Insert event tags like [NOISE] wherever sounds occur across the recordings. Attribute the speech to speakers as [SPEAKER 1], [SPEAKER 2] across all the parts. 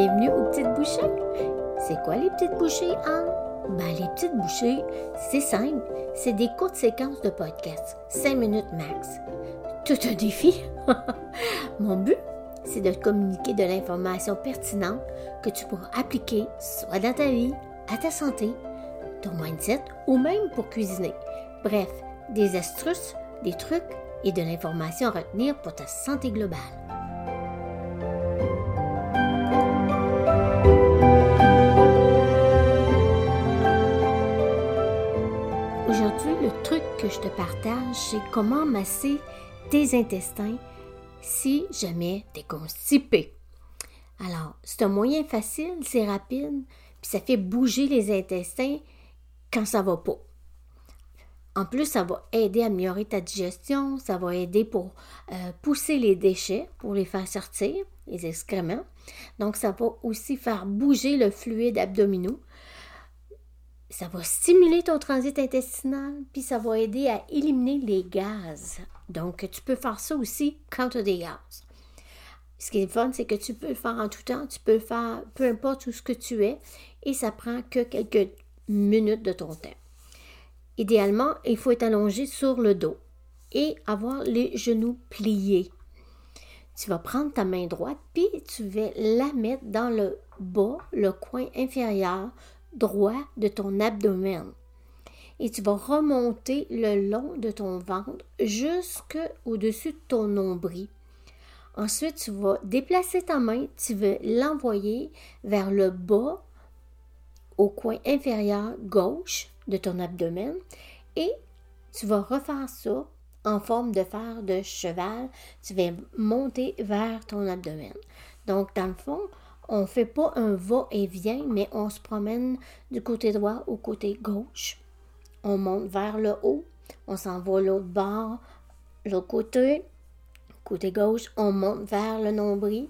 [SPEAKER 1] bienvenue aux petites bouchées? C'est quoi les petites bouchées, Anne? Ben, les petites bouchées, c'est simple. C'est des courtes séquences de podcast, 5 minutes max. Tout un défi. [LAUGHS] Mon but, c'est de communiquer de l'information pertinente que tu pourras appliquer soit dans ta vie, à ta santé, ton mindset ou même pour cuisiner. Bref, des astuces, des trucs et de l'information à retenir pour ta santé globale. Aujourd'hui, le truc que je te partage, c'est comment masser tes intestins si jamais tu es constipé. Alors, c'est un moyen facile, c'est rapide, puis ça fait bouger les intestins quand ça va pas. En plus, ça va aider à améliorer ta digestion, ça va aider pour euh, pousser les déchets, pour les faire sortir, les excréments. Donc, ça va aussi faire bouger le fluide abdominal. Ça va stimuler ton transit intestinal, puis ça va aider à éliminer les gaz. Donc, tu peux faire ça aussi quand tu as des gaz. Ce qui est fun, c'est que tu peux le faire en tout temps, tu peux le faire peu importe où ce que tu es, et ça prend que quelques minutes de ton temps. Idéalement, il faut être allongé sur le dos et avoir les genoux pliés. Tu vas prendre ta main droite, puis tu vas la mettre dans le bas, le coin inférieur droit de ton abdomen. Et tu vas remonter le long de ton ventre jusqu'au-dessus de ton nombril. Ensuite, tu vas déplacer ta main, tu vas l'envoyer vers le bas au coin inférieur gauche de ton abdomen et tu vas refaire ça en forme de fer de cheval. Tu vas monter vers ton abdomen. Donc, dans le fond, on fait pas un va-et-vient, mais on se promène du côté droit au côté gauche. On monte vers le haut, on s'en va l'autre bord, l'autre côté, côté gauche, on monte vers le nombril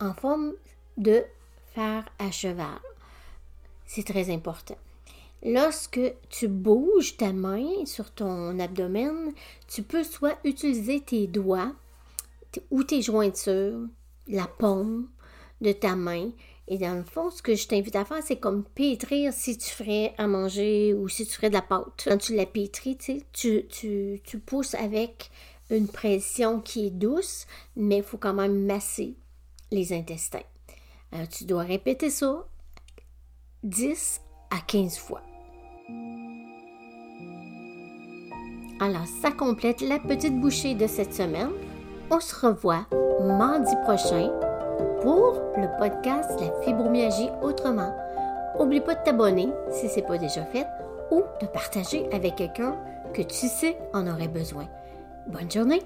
[SPEAKER 1] en forme de fer à cheval. C'est très important. Lorsque tu bouges ta main sur ton abdomen, tu peux soit utiliser tes doigts ou tes jointures, la paume de ta main. Et dans le fond, ce que je t'invite à faire, c'est comme pétrir si tu ferais à manger ou si tu ferais de la pâte. Quand tu la pétris, tu, tu, tu pousses avec une pression qui est douce, mais il faut quand même masser les intestins. Alors, tu dois répéter ça 10 à 15 fois. Alors, ça complète la petite bouchée de cette semaine. On se revoit mardi prochain pour le podcast La fibromyalgie autrement. Oublie pas de t'abonner si ce n'est pas déjà fait ou de partager avec quelqu'un que tu sais en aurait besoin. Bonne journée!